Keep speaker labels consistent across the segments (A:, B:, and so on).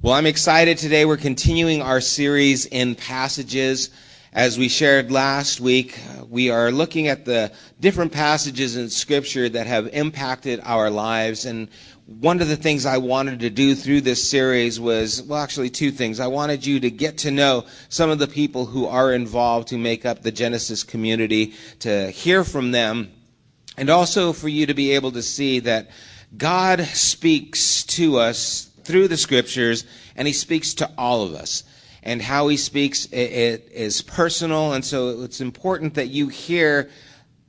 A: Well, I'm excited today. We're continuing our series in passages. As we shared last week, we are looking at the different passages in Scripture that have impacted our lives. And one of the things I wanted to do through this series was, well, actually, two things. I wanted you to get to know some of the people who are involved, who make up the Genesis community, to hear from them, and also for you to be able to see that God speaks to us through the scriptures, and he speaks to all of us. And how he speaks it, is personal, and so it's important that you hear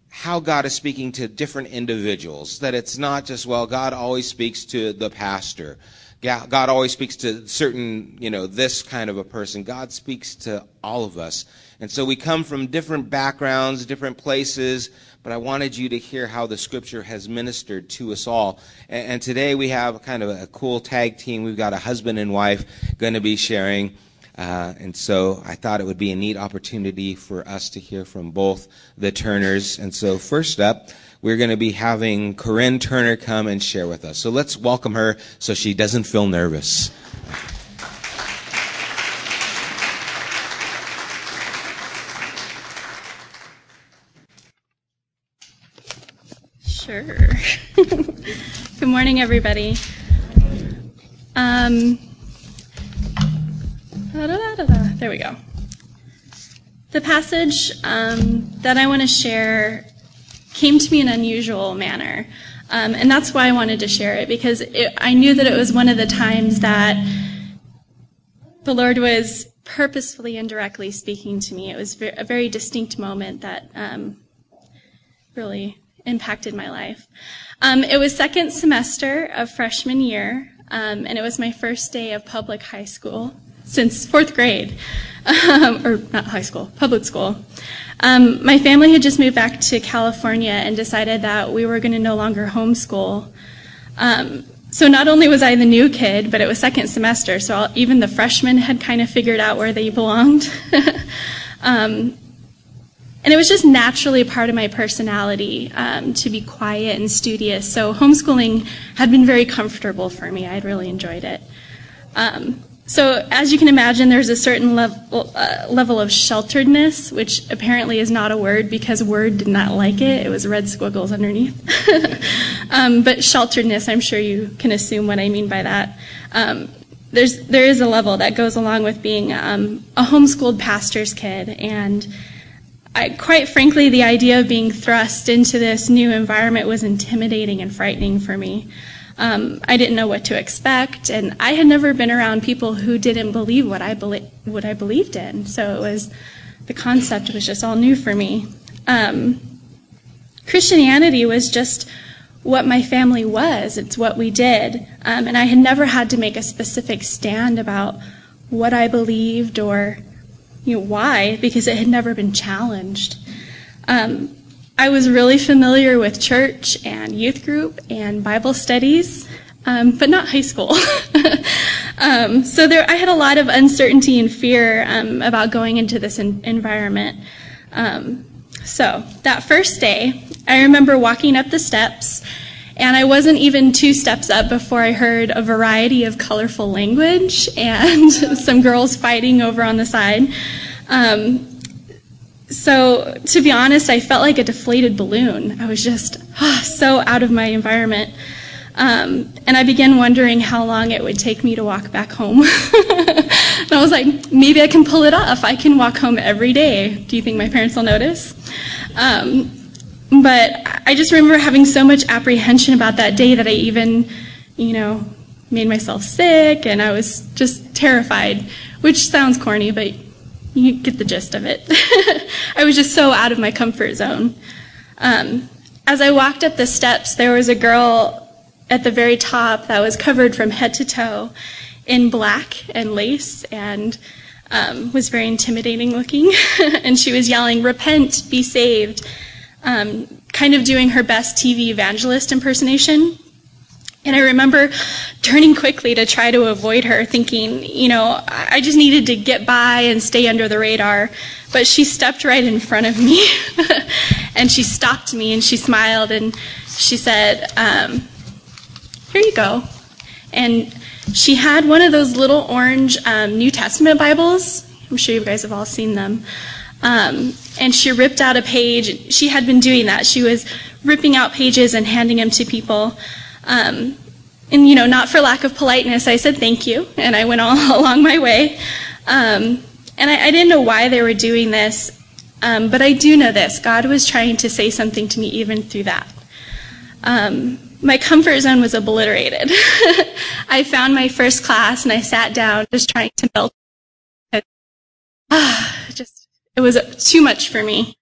A: how God is speaking to different individuals. That it's not just, well, God always speaks to the pastor. God always speaks to certain, you know, this kind of a person. God speaks to all of us. And so we come from different backgrounds, different places, but I wanted you to hear how the scripture has ministered to us all. And, and today we have kind of a cool tag team. We've got a husband and wife going to be sharing. Uh, and so I thought it would be a neat opportunity for us to hear from both the Turners. And so first up, we're going to be having Corinne Turner come and share with us. So let's welcome her so she doesn't feel nervous.
B: Sure. Good morning, everybody. Um, there we go. The passage um, that I want to share came to me in an unusual manner. Um, and that's why I wanted to share it, because it, I knew that it was one of the times that the Lord was purposefully and directly speaking to me. It was a very distinct moment that um, really impacted my life. Um, it was second semester of freshman year, um, and it was my first day of public high school since fourth grade, um, or not high school, public school. Um, my family had just moved back to California and decided that we were going to no longer homeschool. Um, so not only was I the new kid, but it was second semester, so even the freshmen had kind of figured out where they belonged. um, and it was just naturally a part of my personality um, to be quiet and studious. So homeschooling had been very comfortable for me. I'd really enjoyed it. Um, so as you can imagine, there's a certain level, uh, level of shelteredness, which apparently is not a word because Word did not like it. It was red squiggles underneath. um, but shelteredness, I'm sure you can assume what I mean by that. Um, there's there is a level that goes along with being um, a homeschooled pastor's kid and I, quite frankly, the idea of being thrust into this new environment was intimidating and frightening for me. Um, I didn't know what to expect, and I had never been around people who didn't believe what I, belie- what I believed in. So it was the concept was just all new for me. Um, Christianity was just what my family was. It's what we did, um, and I had never had to make a specific stand about what I believed or why? Because it had never been challenged. Um, I was really familiar with church and youth group and Bible studies, um, but not high school. um, so there, I had a lot of uncertainty and fear um, about going into this in, environment. Um, so that first day, I remember walking up the steps and I wasn't even two steps up before I heard a variety of colorful language and some girls fighting over on the side. Um, so, to be honest, I felt like a deflated balloon. I was just oh, so out of my environment. Um, and I began wondering how long it would take me to walk back home. and I was like, maybe I can pull it off. I can walk home every day. Do you think my parents will notice? Um, but I just remember having so much apprehension about that day that I even, you know, made myself sick and I was just terrified, which sounds corny, but you get the gist of it. I was just so out of my comfort zone. Um, as I walked up the steps, there was a girl at the very top that was covered from head to toe in black and lace and um, was very intimidating looking. and she was yelling, Repent, be saved kind of doing her best TV evangelist impersonation. And I remember turning quickly to try to avoid her, thinking, you know, I just needed to get by and stay under the radar. But she stepped right in front of me and she stopped me and she smiled and she said, um, Here you go. And she had one of those little orange um, New Testament Bibles. I'm sure you guys have all seen them. Um, and she ripped out a page. She had been doing that. She was ripping out pages and handing them to people. Um, and, you know, not for lack of politeness, I said thank you, and I went all along my way. Um, and I, I, didn't know why they were doing this, um, but I do know this God was trying to say something to me even through that. Um, my comfort zone was obliterated. I found my first class and I sat down just trying to melt. Ah, just, it was too much for me.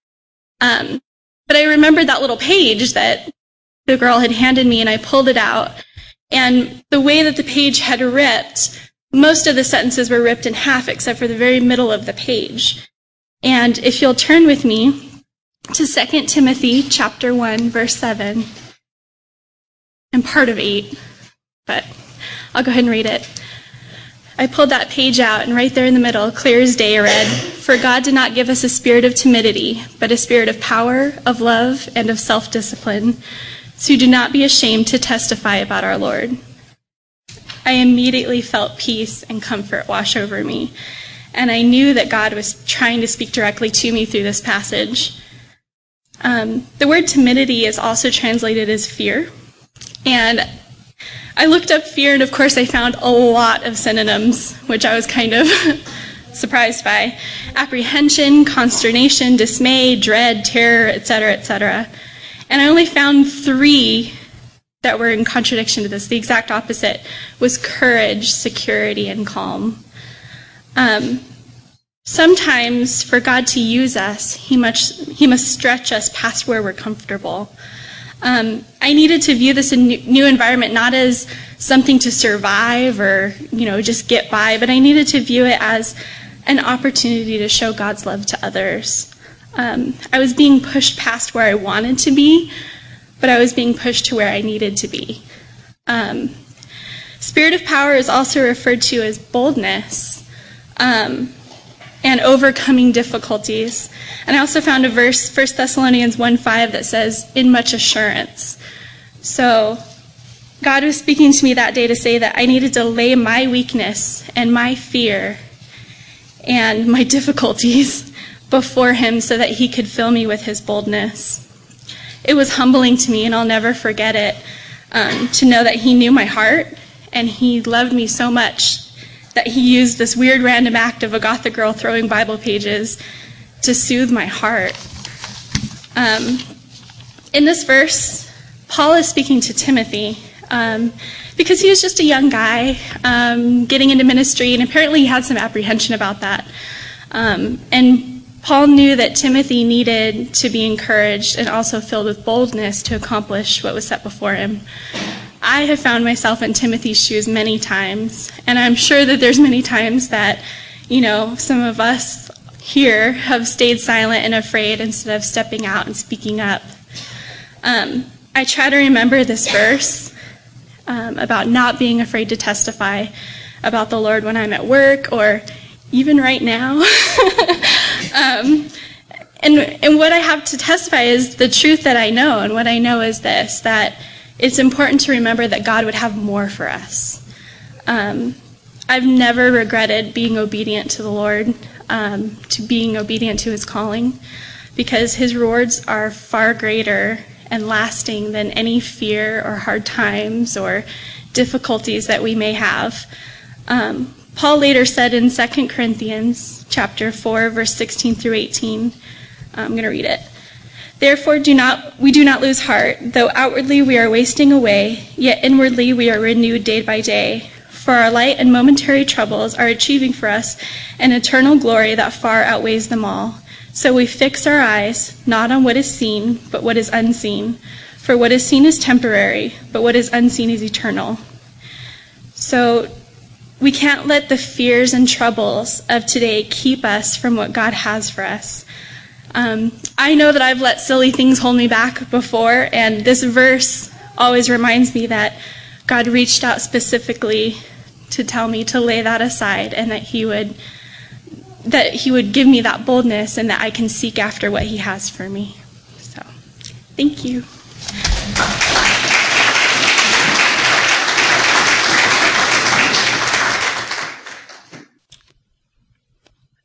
B: Um, but I remembered that little page that the girl had handed me and I pulled it out. And the way that the page had ripped, most of the sentences were ripped in half except for the very middle of the page. And if you'll turn with me to 2 Timothy chapter 1 verse 7 and part of 8, but I'll go ahead and read it. I pulled that page out, and right there in the middle, clear as day, read, For God did not give us a spirit of timidity, but a spirit of power, of love, and of self discipline. So do not be ashamed to testify about our Lord. I immediately felt peace and comfort wash over me, and I knew that God was trying to speak directly to me through this passage. Um, the word timidity is also translated as fear, and I looked up fear, and of course, I found a lot of synonyms, which I was kind of surprised by apprehension, consternation, dismay, dread, terror, etc., etc. And I only found three that were in contradiction to this. The exact opposite was courage, security, and calm. Um, sometimes, for God to use us, he must, he must stretch us past where we're comfortable. Um, I needed to view this new environment not as something to survive or you know just get by, but I needed to view it as an opportunity to show God's love to others. Um, I was being pushed past where I wanted to be, but I was being pushed to where I needed to be. Um, spirit of power is also referred to as boldness um, and overcoming difficulties. And I also found a verse, 1 Thessalonians 1 5, that says, in much assurance. So God was speaking to me that day to say that I needed to lay my weakness and my fear and my difficulties before him so that he could fill me with his boldness. It was humbling to me, and I'll never forget it, um, to know that he knew my heart and he loved me so much that he used this weird random act of a Gothic girl throwing Bible pages to soothe my heart. Um, in this verse, Paul is speaking to Timothy um, because he was just a young guy um, getting into ministry, and apparently he had some apprehension about that. Um, and Paul knew that Timothy needed to be encouraged and also filled with boldness to accomplish what was set before him. I have found myself in Timothy's shoes many times, and I'm sure that there's many times that, you know, some of us here have stayed silent and afraid instead of stepping out and speaking up. Um, I try to remember this verse um, about not being afraid to testify about the Lord when I'm at work or even right now. um, and, and what I have to testify is the truth that I know, and what I know is this that it's important to remember that God would have more for us. Um, I've never regretted being obedient to the Lord, um, to being obedient to His calling, because His rewards are far greater and lasting than any fear or hard times or difficulties that we may have. Um, Paul later said in 2 Corinthians chapter 4 verse 16 through 18, I'm going to read it. Therefore do not we do not lose heart, though outwardly we are wasting away, yet inwardly we are renewed day by day. For our light and momentary troubles are achieving for us an eternal glory that far outweighs them all. So we fix our eyes not on what is seen, but what is unseen. For what is seen is temporary, but what is unseen is eternal. So we can't let the fears and troubles of today keep us from what God has for us. Um, I know that I've let silly things hold me back before, and this verse always reminds me that God reached out specifically to tell me to lay that aside and that He would that he would give me that boldness and that I can seek after what he has for me. So, thank you.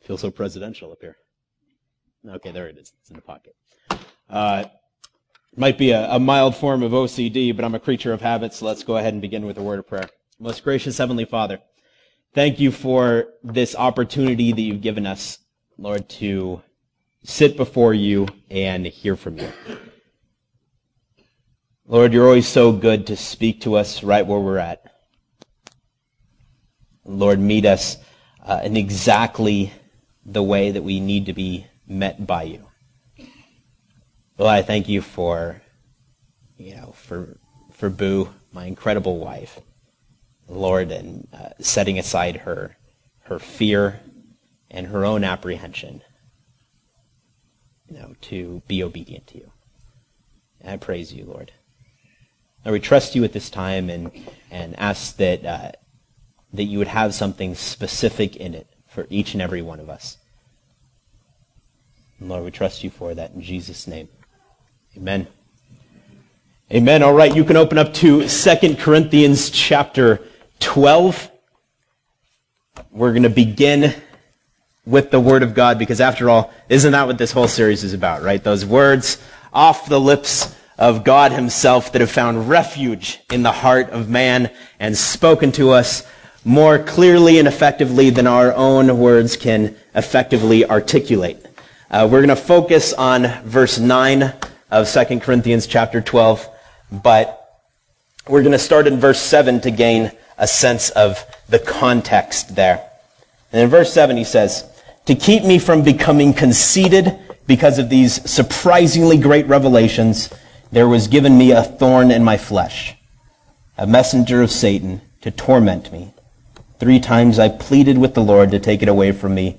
C: I feel so presidential up here. Okay, there it is. It's in the pocket. Uh, might be a, a, mild form of OCD, but I'm a creature of habit, so let's go ahead and begin with a word of prayer. Most gracious Heavenly Father, thank you for this opportunity that you've given us, Lord, to sit before you and hear from you. Lord, you're always so good to speak to us right where we're at. Lord, meet us uh, in exactly the way that we need to be met by you. Well, I thank you for, you know, for for Boo, my incredible wife, Lord, and uh, setting aside her her fear and her own apprehension, you know, to be obedient to you. And I praise you, Lord. Lord, we trust you at this time and and ask that uh, that you would have something specific in it for each and every one of us. Lord, we trust you for that in Jesus' name. Amen. Amen. All right, you can open up to Second Corinthians chapter 12. We're going to begin with the Word of God because, after all, isn't that what this whole series is about, right? Those words off the lips of God Himself that have found refuge in the heart of man and spoken to us more clearly and effectively than our own words can effectively articulate. Uh, we're going to focus on verse 9 of 2 Corinthians chapter 12, but we're going to start in verse 7 to gain a sense of the context there. And in verse 7 he says, To keep me from becoming conceited because of these surprisingly great revelations, there was given me a thorn in my flesh, a messenger of Satan to torment me. Three times I pleaded with the Lord to take it away from me.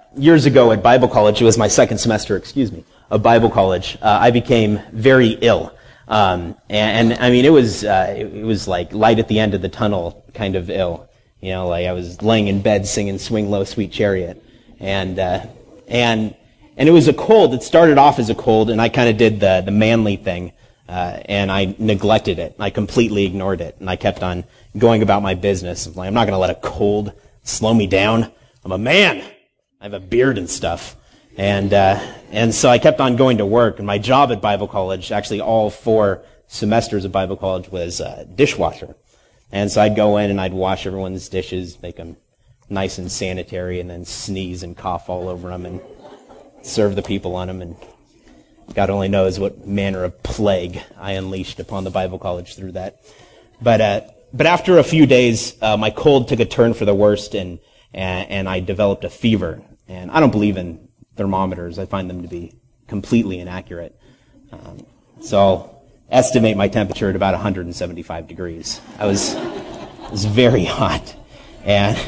C: years ago at Bible college, it was my second semester, excuse me, of Bible college, uh, I became very ill. Um, and, and, I mean, it was, uh, it, was like light at the end of the tunnel kind of ill. You know, like I was laying in bed singing Swing Low, Sweet Chariot. And, uh, and, and it was a cold. It started off as a cold, and I kind of did the, the manly thing. Uh, and I neglected it. I completely ignored it. And I kept on going about my business. I'm like, I'm not going to let a cold slow me down. I'm a man. I have a beard and stuff. And, uh, and so I kept on going to work. And my job at Bible college, actually all four semesters of Bible college, was uh, dishwasher. And so I'd go in and I'd wash everyone's dishes, make them nice and sanitary, and then sneeze and cough all over them and serve the people on them. And God only knows what manner of plague I unleashed upon the Bible college through that. But, uh, but after a few days, uh, my cold took a turn for the worst, and, and, and I developed a fever. And I don't believe in thermometers. I find them to be completely inaccurate. Um, so I'll estimate my temperature at about 175 degrees. I was, it was very hot. And,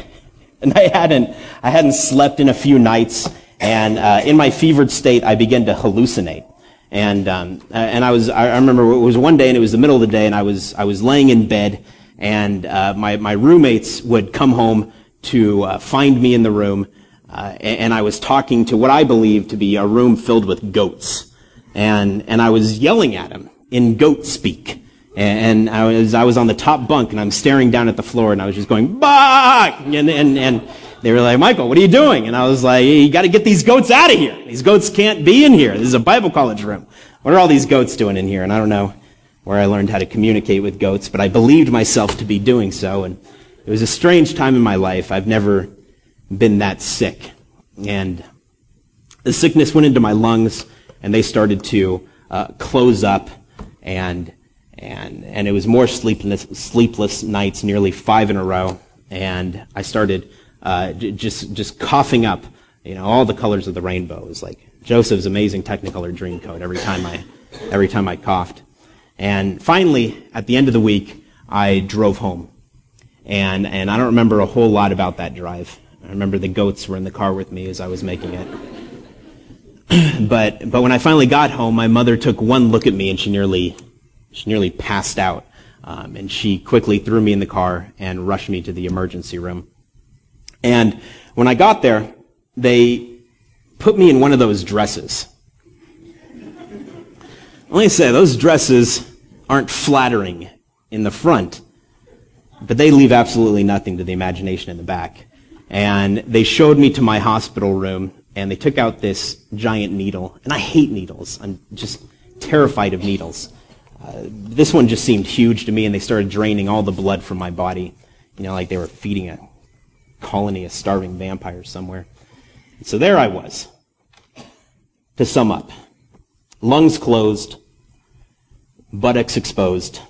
C: and I hadn't, I hadn't slept in a few nights. And uh, in my fevered state, I began to hallucinate. And, um, and I was, I remember it was one day and it was the middle of the day and I was, I was laying in bed and uh, my, my roommates would come home to uh, find me in the room uh, and I was talking to what I believed to be a room filled with goats. And, and I was yelling at him in goat speak. And I was, I was on the top bunk and I'm staring down at the floor and I was just going, bah! And, and, and they were like, Michael, what are you doing? And I was like, you gotta get these goats out of here. These goats can't be in here. This is a Bible college room. What are all these goats doing in here? And I don't know where I learned how to communicate with goats, but I believed myself to be doing so. And it was a strange time in my life. I've never been that sick. And the sickness went into my lungs, and they started to uh, close up, and and and it was more sleepless sleepless nights, nearly five in a row, and I started uh, j- just just coughing up, you know, all the colors of the rainbow. It was like Joseph's amazing Technicolor Dreamcoat every time I every time I coughed, and finally at the end of the week I drove home, and and I don't remember a whole lot about that drive. I remember the goats were in the car with me as I was making it. but, but when I finally got home, my mother took one look at me and she nearly, she nearly passed out. Um, and she quickly threw me in the car and rushed me to the emergency room. And when I got there, they put me in one of those dresses. Let me say, those dresses aren't flattering in the front, but they leave absolutely nothing to the imagination in the back. And they showed me to my hospital room, and they took out this giant needle. And I hate needles. I'm just terrified of needles. Uh, this one just seemed huge to me, and they started draining all the blood from my body. You know, like they were feeding a colony of starving vampires somewhere. So there I was. To sum up, lungs closed, buttocks exposed,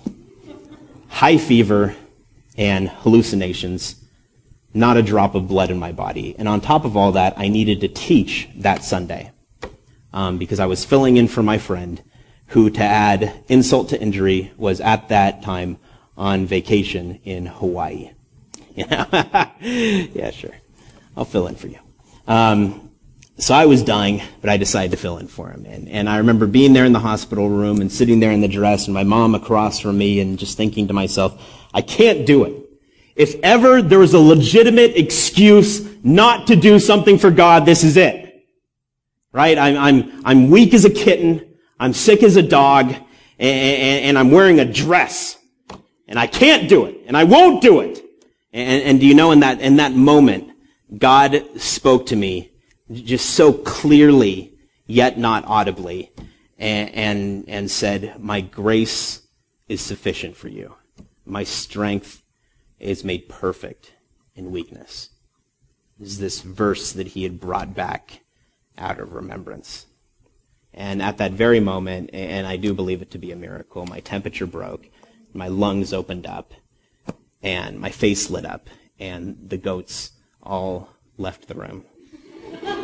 C: high fever, and hallucinations, not a drop of blood in my body. And on top of all that, I needed to teach that Sunday um, because I was filling in for my friend who, to add insult to injury, was at that time on vacation in Hawaii. yeah, sure. I'll fill in for you. Um, so I was dying, but I decided to fill in for him. And, and I remember being there in the hospital room and sitting there in the dress and my mom across from me and just thinking to myself, I can't do it. If ever there was a legitimate excuse not to do something for God, this is it. Right? I'm, I'm, I'm weak as a kitten. I'm sick as a dog. And, and, and I'm wearing a dress. And I can't do it. And I won't do it. And, and do you know in that, in that moment, God spoke to me just so clearly, yet not audibly, and, and, and said, My grace is sufficient for you. My strength is made perfect in weakness. Is this verse that he had brought back out of remembrance. And at that very moment, and I do believe it to be a miracle, my temperature broke, my lungs opened up, and my face lit up, and the goats all left the room.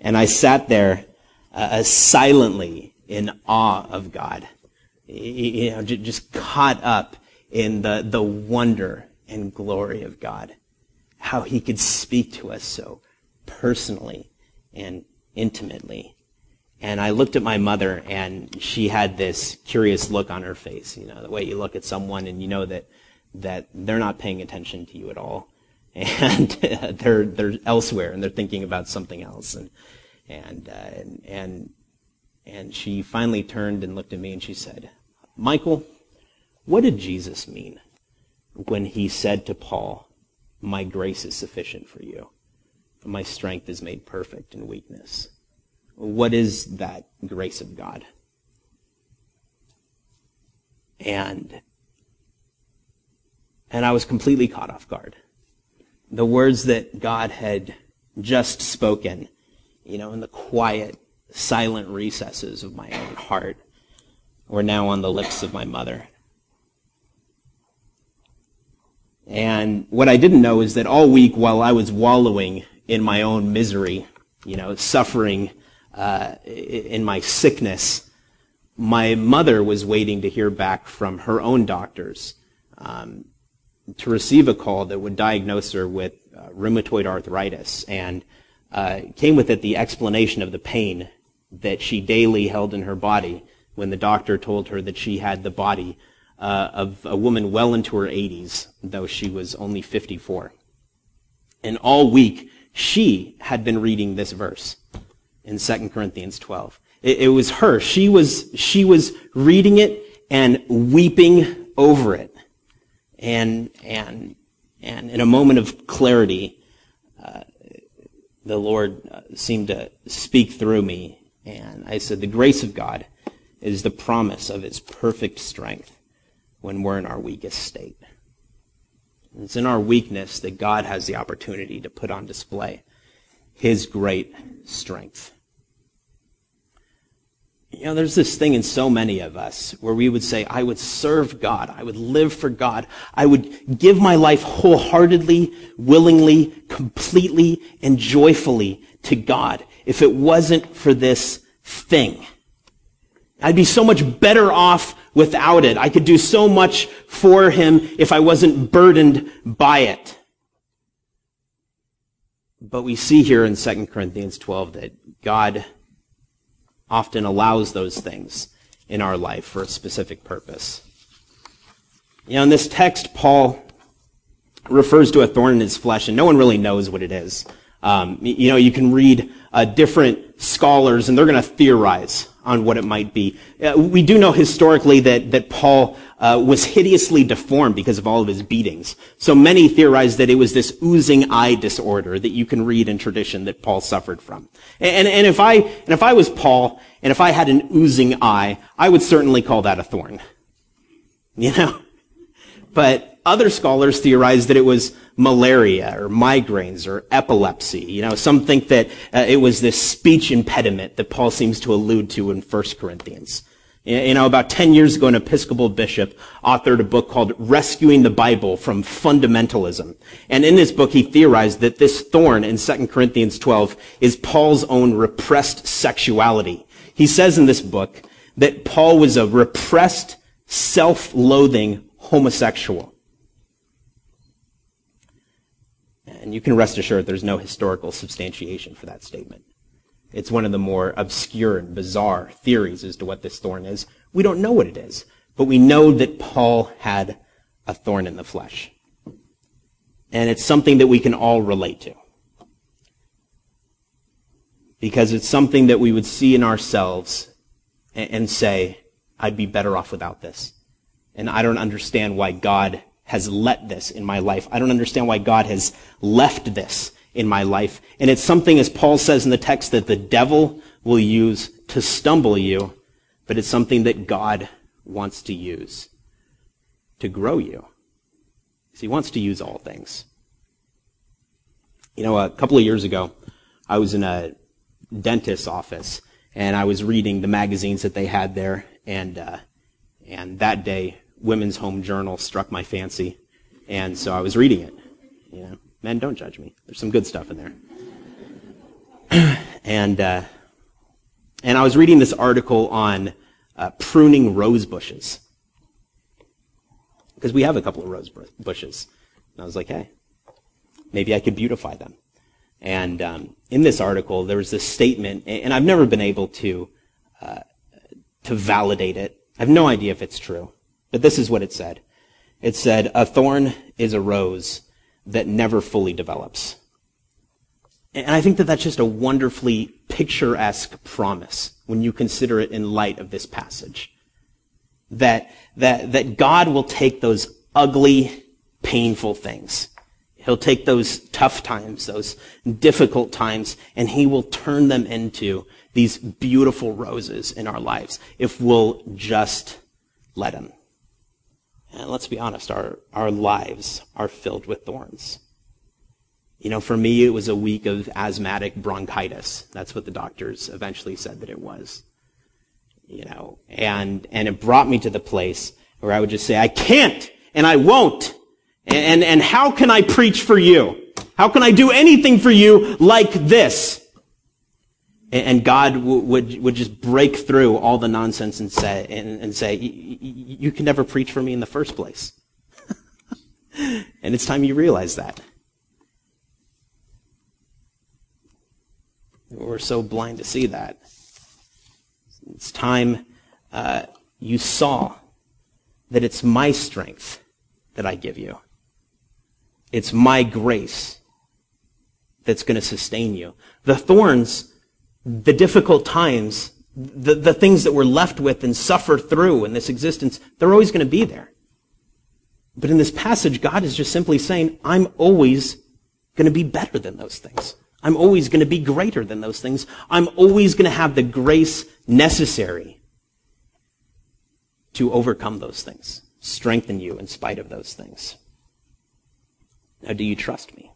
C: And I sat there uh, silently in awe of God, you know, just caught up in the, the wonder and glory of God. How he could speak to us so personally and intimately. And I looked at my mother and she had this curious look on her face, you know, the way you look at someone and you know that, that they're not paying attention to you at all and they're they're elsewhere and they're thinking about something else and and uh, and and and she finally turned and looked at me and she said, "Michael, what did Jesus mean when he said to Paul, "My grace is sufficient for you. My strength is made perfect in weakness." What is that grace of God? And and I was completely caught off guard the words that God had just spoken, you know, in the quiet, silent recesses of my own heart, were now on the lips of my mother. And what I didn't know is that all week while I was wallowing in my own misery, you know, suffering uh, in my sickness, my mother was waiting to hear back from her own doctors um, to receive a call that would diagnose her with uh, rheumatoid arthritis and uh, came with it the explanation of the pain that she daily held in her body when the doctor told her that she had the body uh, of a woman well into her 80s, though she was only 54. And all week, she had been reading this verse in 2 Corinthians 12. It, it was her. She was, she was reading it and weeping over it and and and in a moment of clarity, uh, the Lord uh, seemed to speak through me, and I said, "The grace of God is the promise of His perfect strength when we're in our weakest state. It's in our weakness that God has the opportunity to put on display His great strength." You know, there's this thing in so many of us where we would say, I would serve God. I would live for God. I would give my life wholeheartedly, willingly, completely, and joyfully to God if it wasn't for this thing. I'd be so much better off without it. I could do so much for Him if I wasn't burdened by it. But we see here in 2 Corinthians 12 that God often allows those things in our life for a specific purpose. You know, in this text, Paul refers to a thorn in his flesh, and no one really knows what it is. Um, you know, you can read uh, different scholars, and they're going to theorize on what it might be. Uh, we do know historically that that Paul uh, was hideously deformed because of all of his beatings. So many theorize that it was this oozing eye disorder that you can read in tradition that Paul suffered from. And, and, and if I and if I was Paul, and if I had an oozing eye, I would certainly call that a thorn. You know, but other scholars theorize that it was malaria or migraines or epilepsy. You know, some think that uh, it was this speech impediment that Paul seems to allude to in 1 Corinthians. You know, about 10 years ago, an Episcopal bishop authored a book called Rescuing the Bible from Fundamentalism. And in this book, he theorized that this thorn in 2 Corinthians 12 is Paul's own repressed sexuality. He says in this book that Paul was a repressed, self-loathing homosexual. And you can rest assured there's no historical substantiation for that statement. It's one of the more obscure and bizarre theories as to what this thorn is. We don't know what it is, but we know that Paul had a thorn in the flesh. And it's something that we can all relate to. Because it's something that we would see in ourselves and say, I'd be better off without this. And I don't understand why God has let this in my life. I don't understand why God has left this in my life. And it's something, as Paul says in the text, that the devil will use to stumble you, but it's something that God wants to use to grow you. Because he wants to use all things. You know, a couple of years ago, I was in a dentist's office and I was reading the magazines that they had there, and uh, and that day Women's Home Journal struck my fancy, and so I was reading it. You know, men, don't judge me. There's some good stuff in there. and uh, and I was reading this article on uh, pruning rose bushes because we have a couple of rose bushes. And I was like, hey, maybe I could beautify them. And um, in this article, there was this statement, and I've never been able to uh, to validate it. I have no idea if it's true, but this is what it said. It said, a thorn is a rose that never fully develops. And I think that that's just a wonderfully picturesque promise when you consider it in light of this passage. That, that, that God will take those ugly, painful things. He'll take those tough times, those difficult times, and he will turn them into these beautiful roses in our lives if we'll just let him. And let's be honest, our, our lives are filled with thorns. You know, for me, it was a week of asthmatic bronchitis. That's what the doctors eventually said that it was. You know, and, and it brought me to the place where I would just say, I can't and I won't. And, and, and how can I preach for you? How can I do anything for you like this? And God would, would just break through all the nonsense and say, and, and say you can never preach for me in the first place. and it's time you realize that. We're so blind to see that. It's time uh, you saw that it's my strength that I give you. It's my grace that's going to sustain you. The thorns the difficult times, the, the things that we're left with and suffer through in this existence, they're always going to be there. But in this passage, God is just simply saying, I'm always going to be better than those things. I'm always going to be greater than those things. I'm always going to have the grace necessary to overcome those things, strengthen you in spite of those things. Now, do you trust me?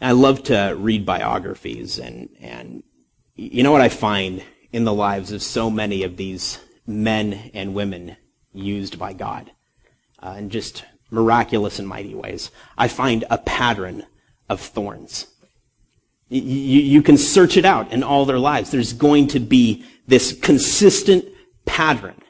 C: I love to read biographies and, and you know what I find in the lives of so many of these men and women used by God uh, in just miraculous and mighty ways. I find a pattern of thorns. You, you can search it out in all their lives. There's going to be this consistent pattern.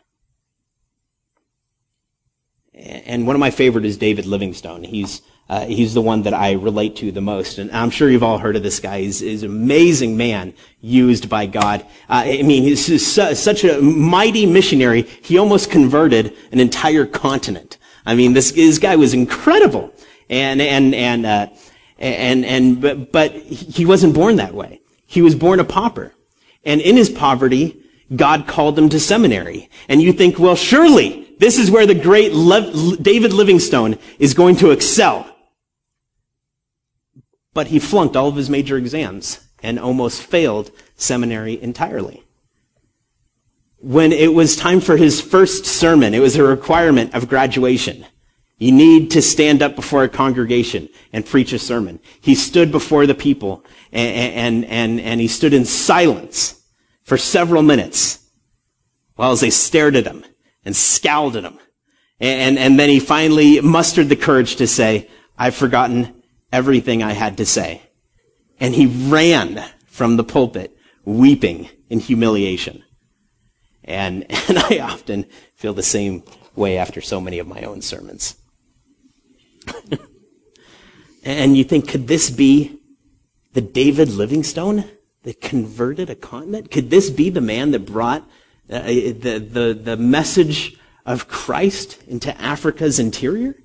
C: And one of my favorite is David Livingstone. He's uh, he's the one that I relate to the most. And I'm sure you've all heard of this guy. He's, he's an amazing man used by God. Uh, I mean, he's, su- such a mighty missionary. He almost converted an entire continent. I mean, this, this guy was incredible. And, and, and, uh, and, and, but, but he wasn't born that way. He was born a pauper. And in his poverty, God called him to seminary. And you think, well, surely this is where the great Le- David Livingstone is going to excel but he flunked all of his major exams and almost failed seminary entirely. When it was time for his first sermon, it was a requirement of graduation. You need to stand up before a congregation and preach a sermon. He stood before the people and, and, and, and he stood in silence for several minutes while they stared at him and scowled at him. And, and then he finally mustered the courage to say, I've forgotten everything I had to say. And he ran from the pulpit weeping in humiliation. And, and I often feel the same way after so many of my own sermons. and you think, could this be the David Livingstone that converted a continent? Could this be the man that brought uh, the, the, the message of Christ into Africa's interior?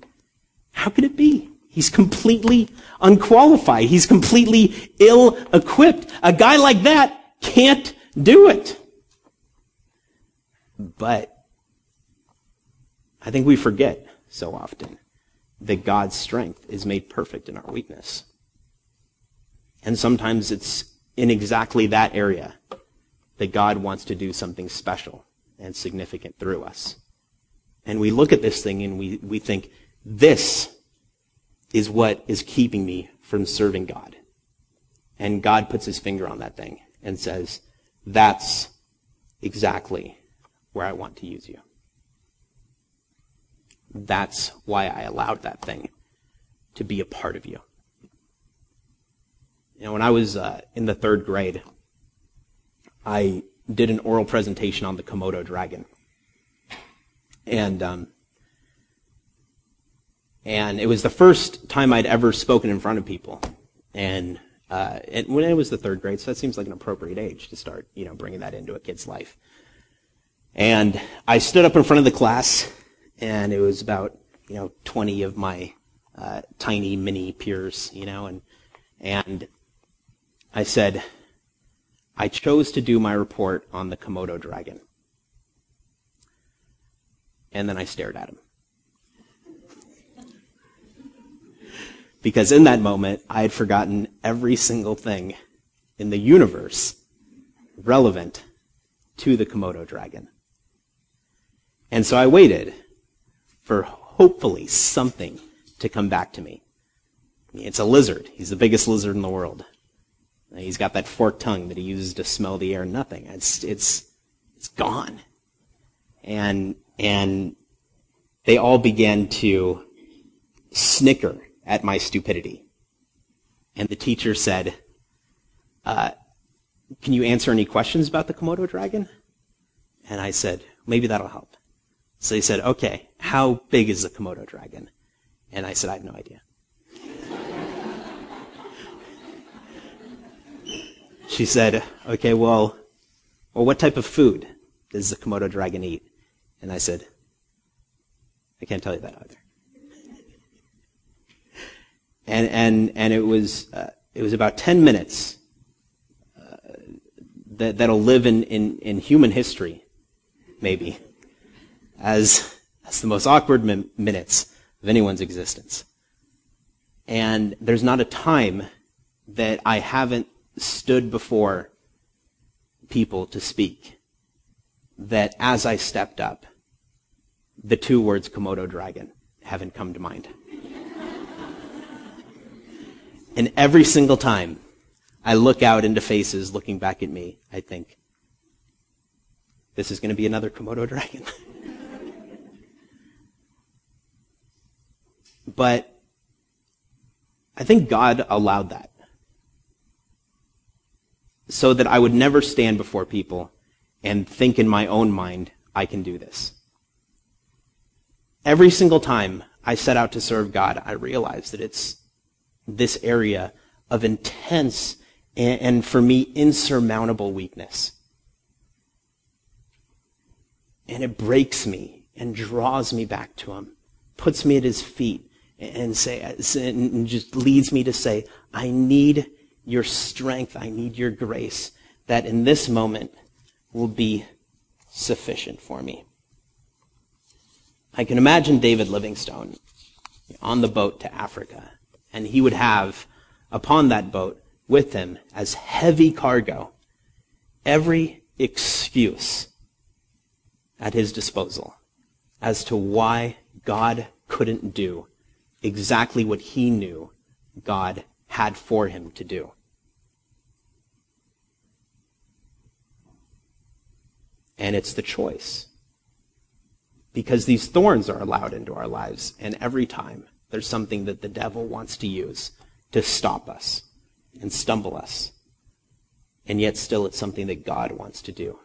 C: How could it be? He's completely unqualified. He's completely ill equipped. A guy like that can't do it. But I think we forget so often that God's strength is made perfect in our weakness. And sometimes it's in exactly that area that God wants to do something special and significant through us. And we look at this thing and we, we think, this is what is keeping me from serving God. And God puts his finger on that thing and says, that's exactly where I want to use you. That's why I allowed that thing to be a part of you. You know, when I was uh, in the third grade, I did an oral presentation on the Komodo dragon. And um, and it was the first time I'd ever spoken in front of people. And, uh, when it was the third grade, so that seems like an appropriate age to start, you know, bringing that into a kid's life. And I stood up in front of the class, and it was about, you know, 20 of my uh, tiny mini peers, you know, and and I said, I chose to do my report on the Komodo dragon. And then I stared at him. Because in that moment, I had forgotten every single thing in the universe relevant to the Komodo dragon. And so I waited for hopefully something to come back to me. It's a lizard. He's the biggest lizard in the world. He's got that forked tongue that he uses to smell the air. Nothing. It's, it's, it's gone. And, and they all began to snicker at my stupidity. And the teacher said, uh, Can you answer any questions about the Komodo dragon? And I said, Maybe that'll help. So he said, Okay, how big is the Komodo dragon? And I said, I have no idea. she said, Okay, well, well, what type of food does the Komodo dragon eat? And I said, I can't tell you that either and and and it was uh, it was about ten minutes uh, that that'll live in, in in human history, maybe, as as the most awkward min- minutes of anyone's existence. And there's not a time that I haven't stood before people to speak that as I stepped up, the two words Komodo dragon haven't come to mind. And every single time I look out into faces looking back at me, I think, this is going to be another Komodo dragon. but I think God allowed that so that I would never stand before people and think in my own mind, I can do this. Every single time I set out to serve God, I realized that it's this area of intense and, and for me, insurmountable weakness. And it breaks me and draws me back to Him, puts me at His feet, and say, and just leads me to say, I need your strength. I need your grace that in this moment will be sufficient for me. I can imagine David Livingstone on the boat to Africa, and he would have upon that boat with him as heavy cargo every excuse at his disposal as to why God couldn't do exactly what he knew God had for him to do. And it's the choice. Because these thorns are allowed into our lives, and every time there's something that the devil wants to use to stop us and stumble us. And yet still it's something that God wants to do,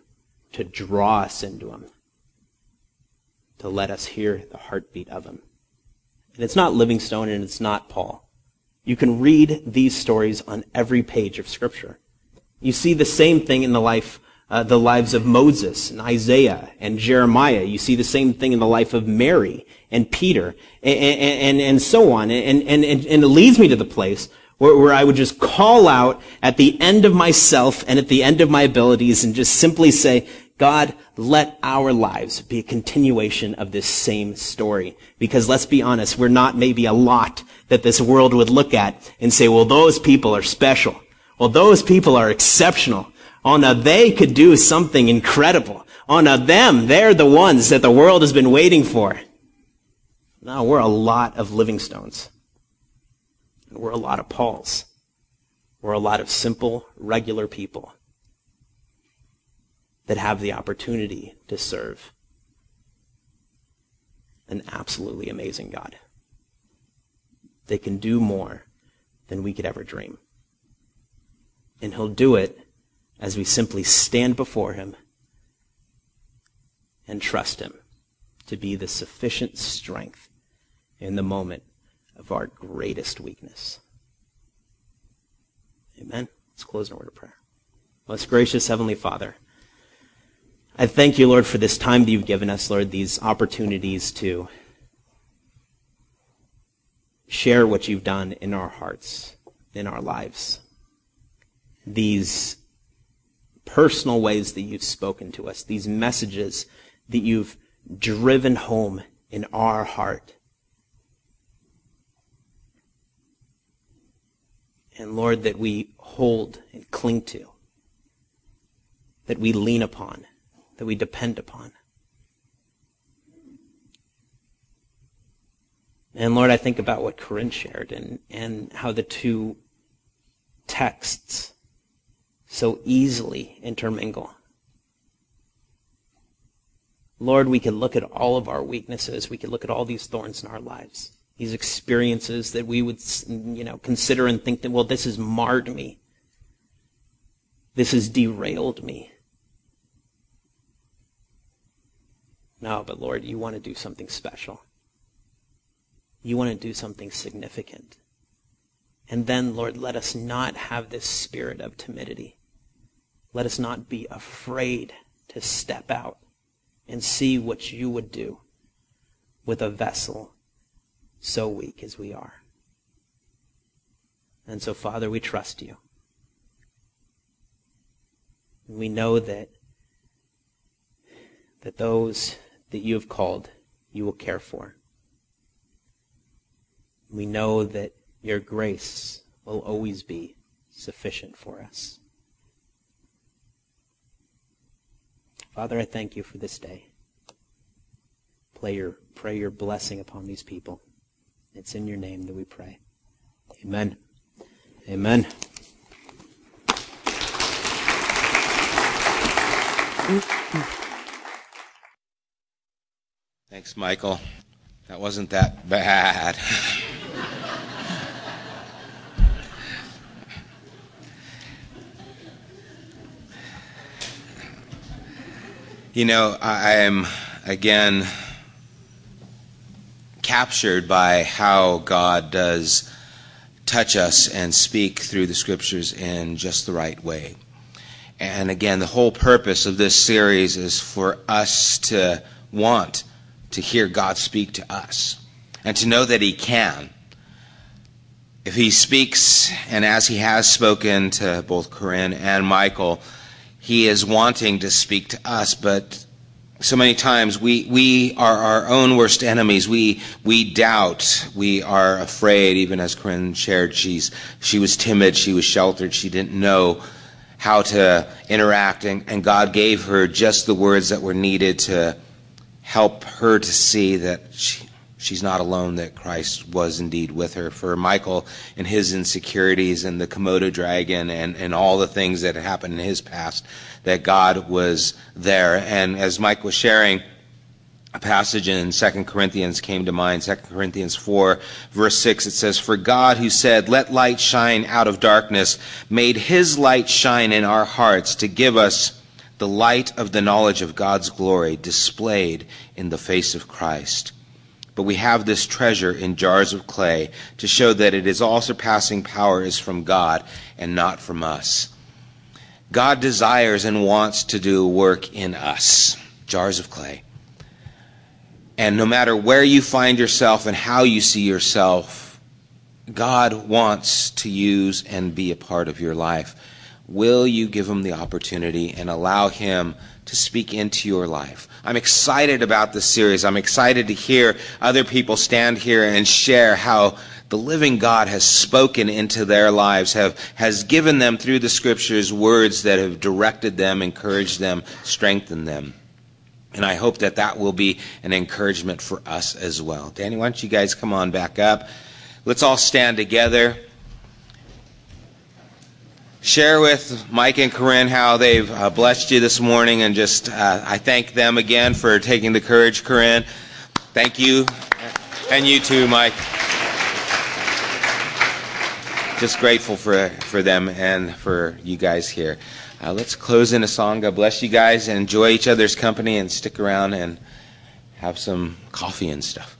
C: to draw us into him, to let us hear the heartbeat of him. And it's not Livingstone and it's not Paul. You can read these stories on every page of Scripture. You see the same thing in the life, uh, the lives of Moses and Isaiah and Jeremiah. You see the same thing in the life of Mary and Peter and, and, and so on. And, and, and, and it leads me to the place where, where I would just call out at the end of myself and at the end of my abilities and just simply say, God, let our lives be a continuation of this same story. Because let's be honest, we're not maybe a lot that this world would look at and say, well, those people are special. Well, those people are exceptional. Oh, now they could do something incredible. Oh, now them, they're the ones that the world has been waiting for. Now we're a lot of Livingstones. And we're a lot of Pauls. We're a lot of simple, regular people that have the opportunity to serve an absolutely amazing God. They can do more than we could ever dream. And He'll do it as we simply stand before Him and trust Him to be the sufficient strength in the moment of our greatest weakness. Amen. Let's close in a word of prayer. Most gracious Heavenly Father, I thank you, Lord, for this time that you've given us, Lord, these opportunities to share what you've done in our hearts, in our lives. These personal ways that you've spoken to us, these messages that you've driven home in our heart. And Lord, that we hold and cling to, that we lean upon that we depend upon. And Lord, I think about what Corinne shared and, and how the two texts so easily intermingle. Lord, we could look at all of our weaknesses. We could look at all these thorns in our lives, these experiences that we would, you know, consider and think that, well, this has marred me. This has derailed me. No, but Lord, you want to do something special. You want to do something significant. And then, Lord, let us not have this spirit of timidity. Let us not be afraid to step out and see what you would do with a vessel so weak as we are. And so, Father, we trust you. We know that, that those that you have called, you will care for. We know that your grace will always be sufficient for us. Father, I thank you for this day. Pray your, pray your blessing upon these people. It's in your name that we pray. Amen. Amen.
A: Thanks, Michael. That wasn't that bad. you know, I am, again, captured by how God does touch us and speak through the scriptures in just the right way. And again, the whole purpose of this series is for us to want to hear God speak to us and to know that He can. If He speaks, and as He has spoken to both Corinne and Michael, He is wanting to speak to us, but so many times we, we are our own worst enemies. We, we doubt. We are afraid. Even as Corinne shared, she's, she was timid. She was sheltered. She didn't know how to interact. And, and God gave her just the words that were needed to help her to see that she, she's not alone, that Christ was indeed with her. For Michael and his insecurities and the Komodo dragon and, and all the things that happened in his past, that God was there. And as Mike was sharing, a passage in 2 Corinthians came to mind, 2 Corinthians 4, verse 6. It says, For God, who said, Let light shine out of darkness, made his light shine in our hearts to give us the light of the knowledge of God's glory displayed in the face of Christ. But we have this treasure in jars of clay to show that it is all surpassing power is from God and not from us. God desires and wants to do work in us, jars of clay. And no matter where you find yourself and how you see yourself, God wants to use and be a part of your life. Will you give him the opportunity and allow him to speak into your life? I'm excited about this series. I'm excited to hear other people stand here and share how the living God has spoken into their lives, have, has given them through the scriptures words that have directed them, encouraged them, strengthened them. And I hope that that will be an encouragement for us as well. Danny, why don't you guys come on back up? Let's all stand together share with Mike and Corinne how they've uh, blessed you this morning, and just uh, I thank them again for taking the courage, Corinne. Thank you, and you too, Mike. Just grateful for for them and for you guys here. Uh, let's close in a song. God bless you guys, enjoy each other's company, and stick around and have some coffee and stuff.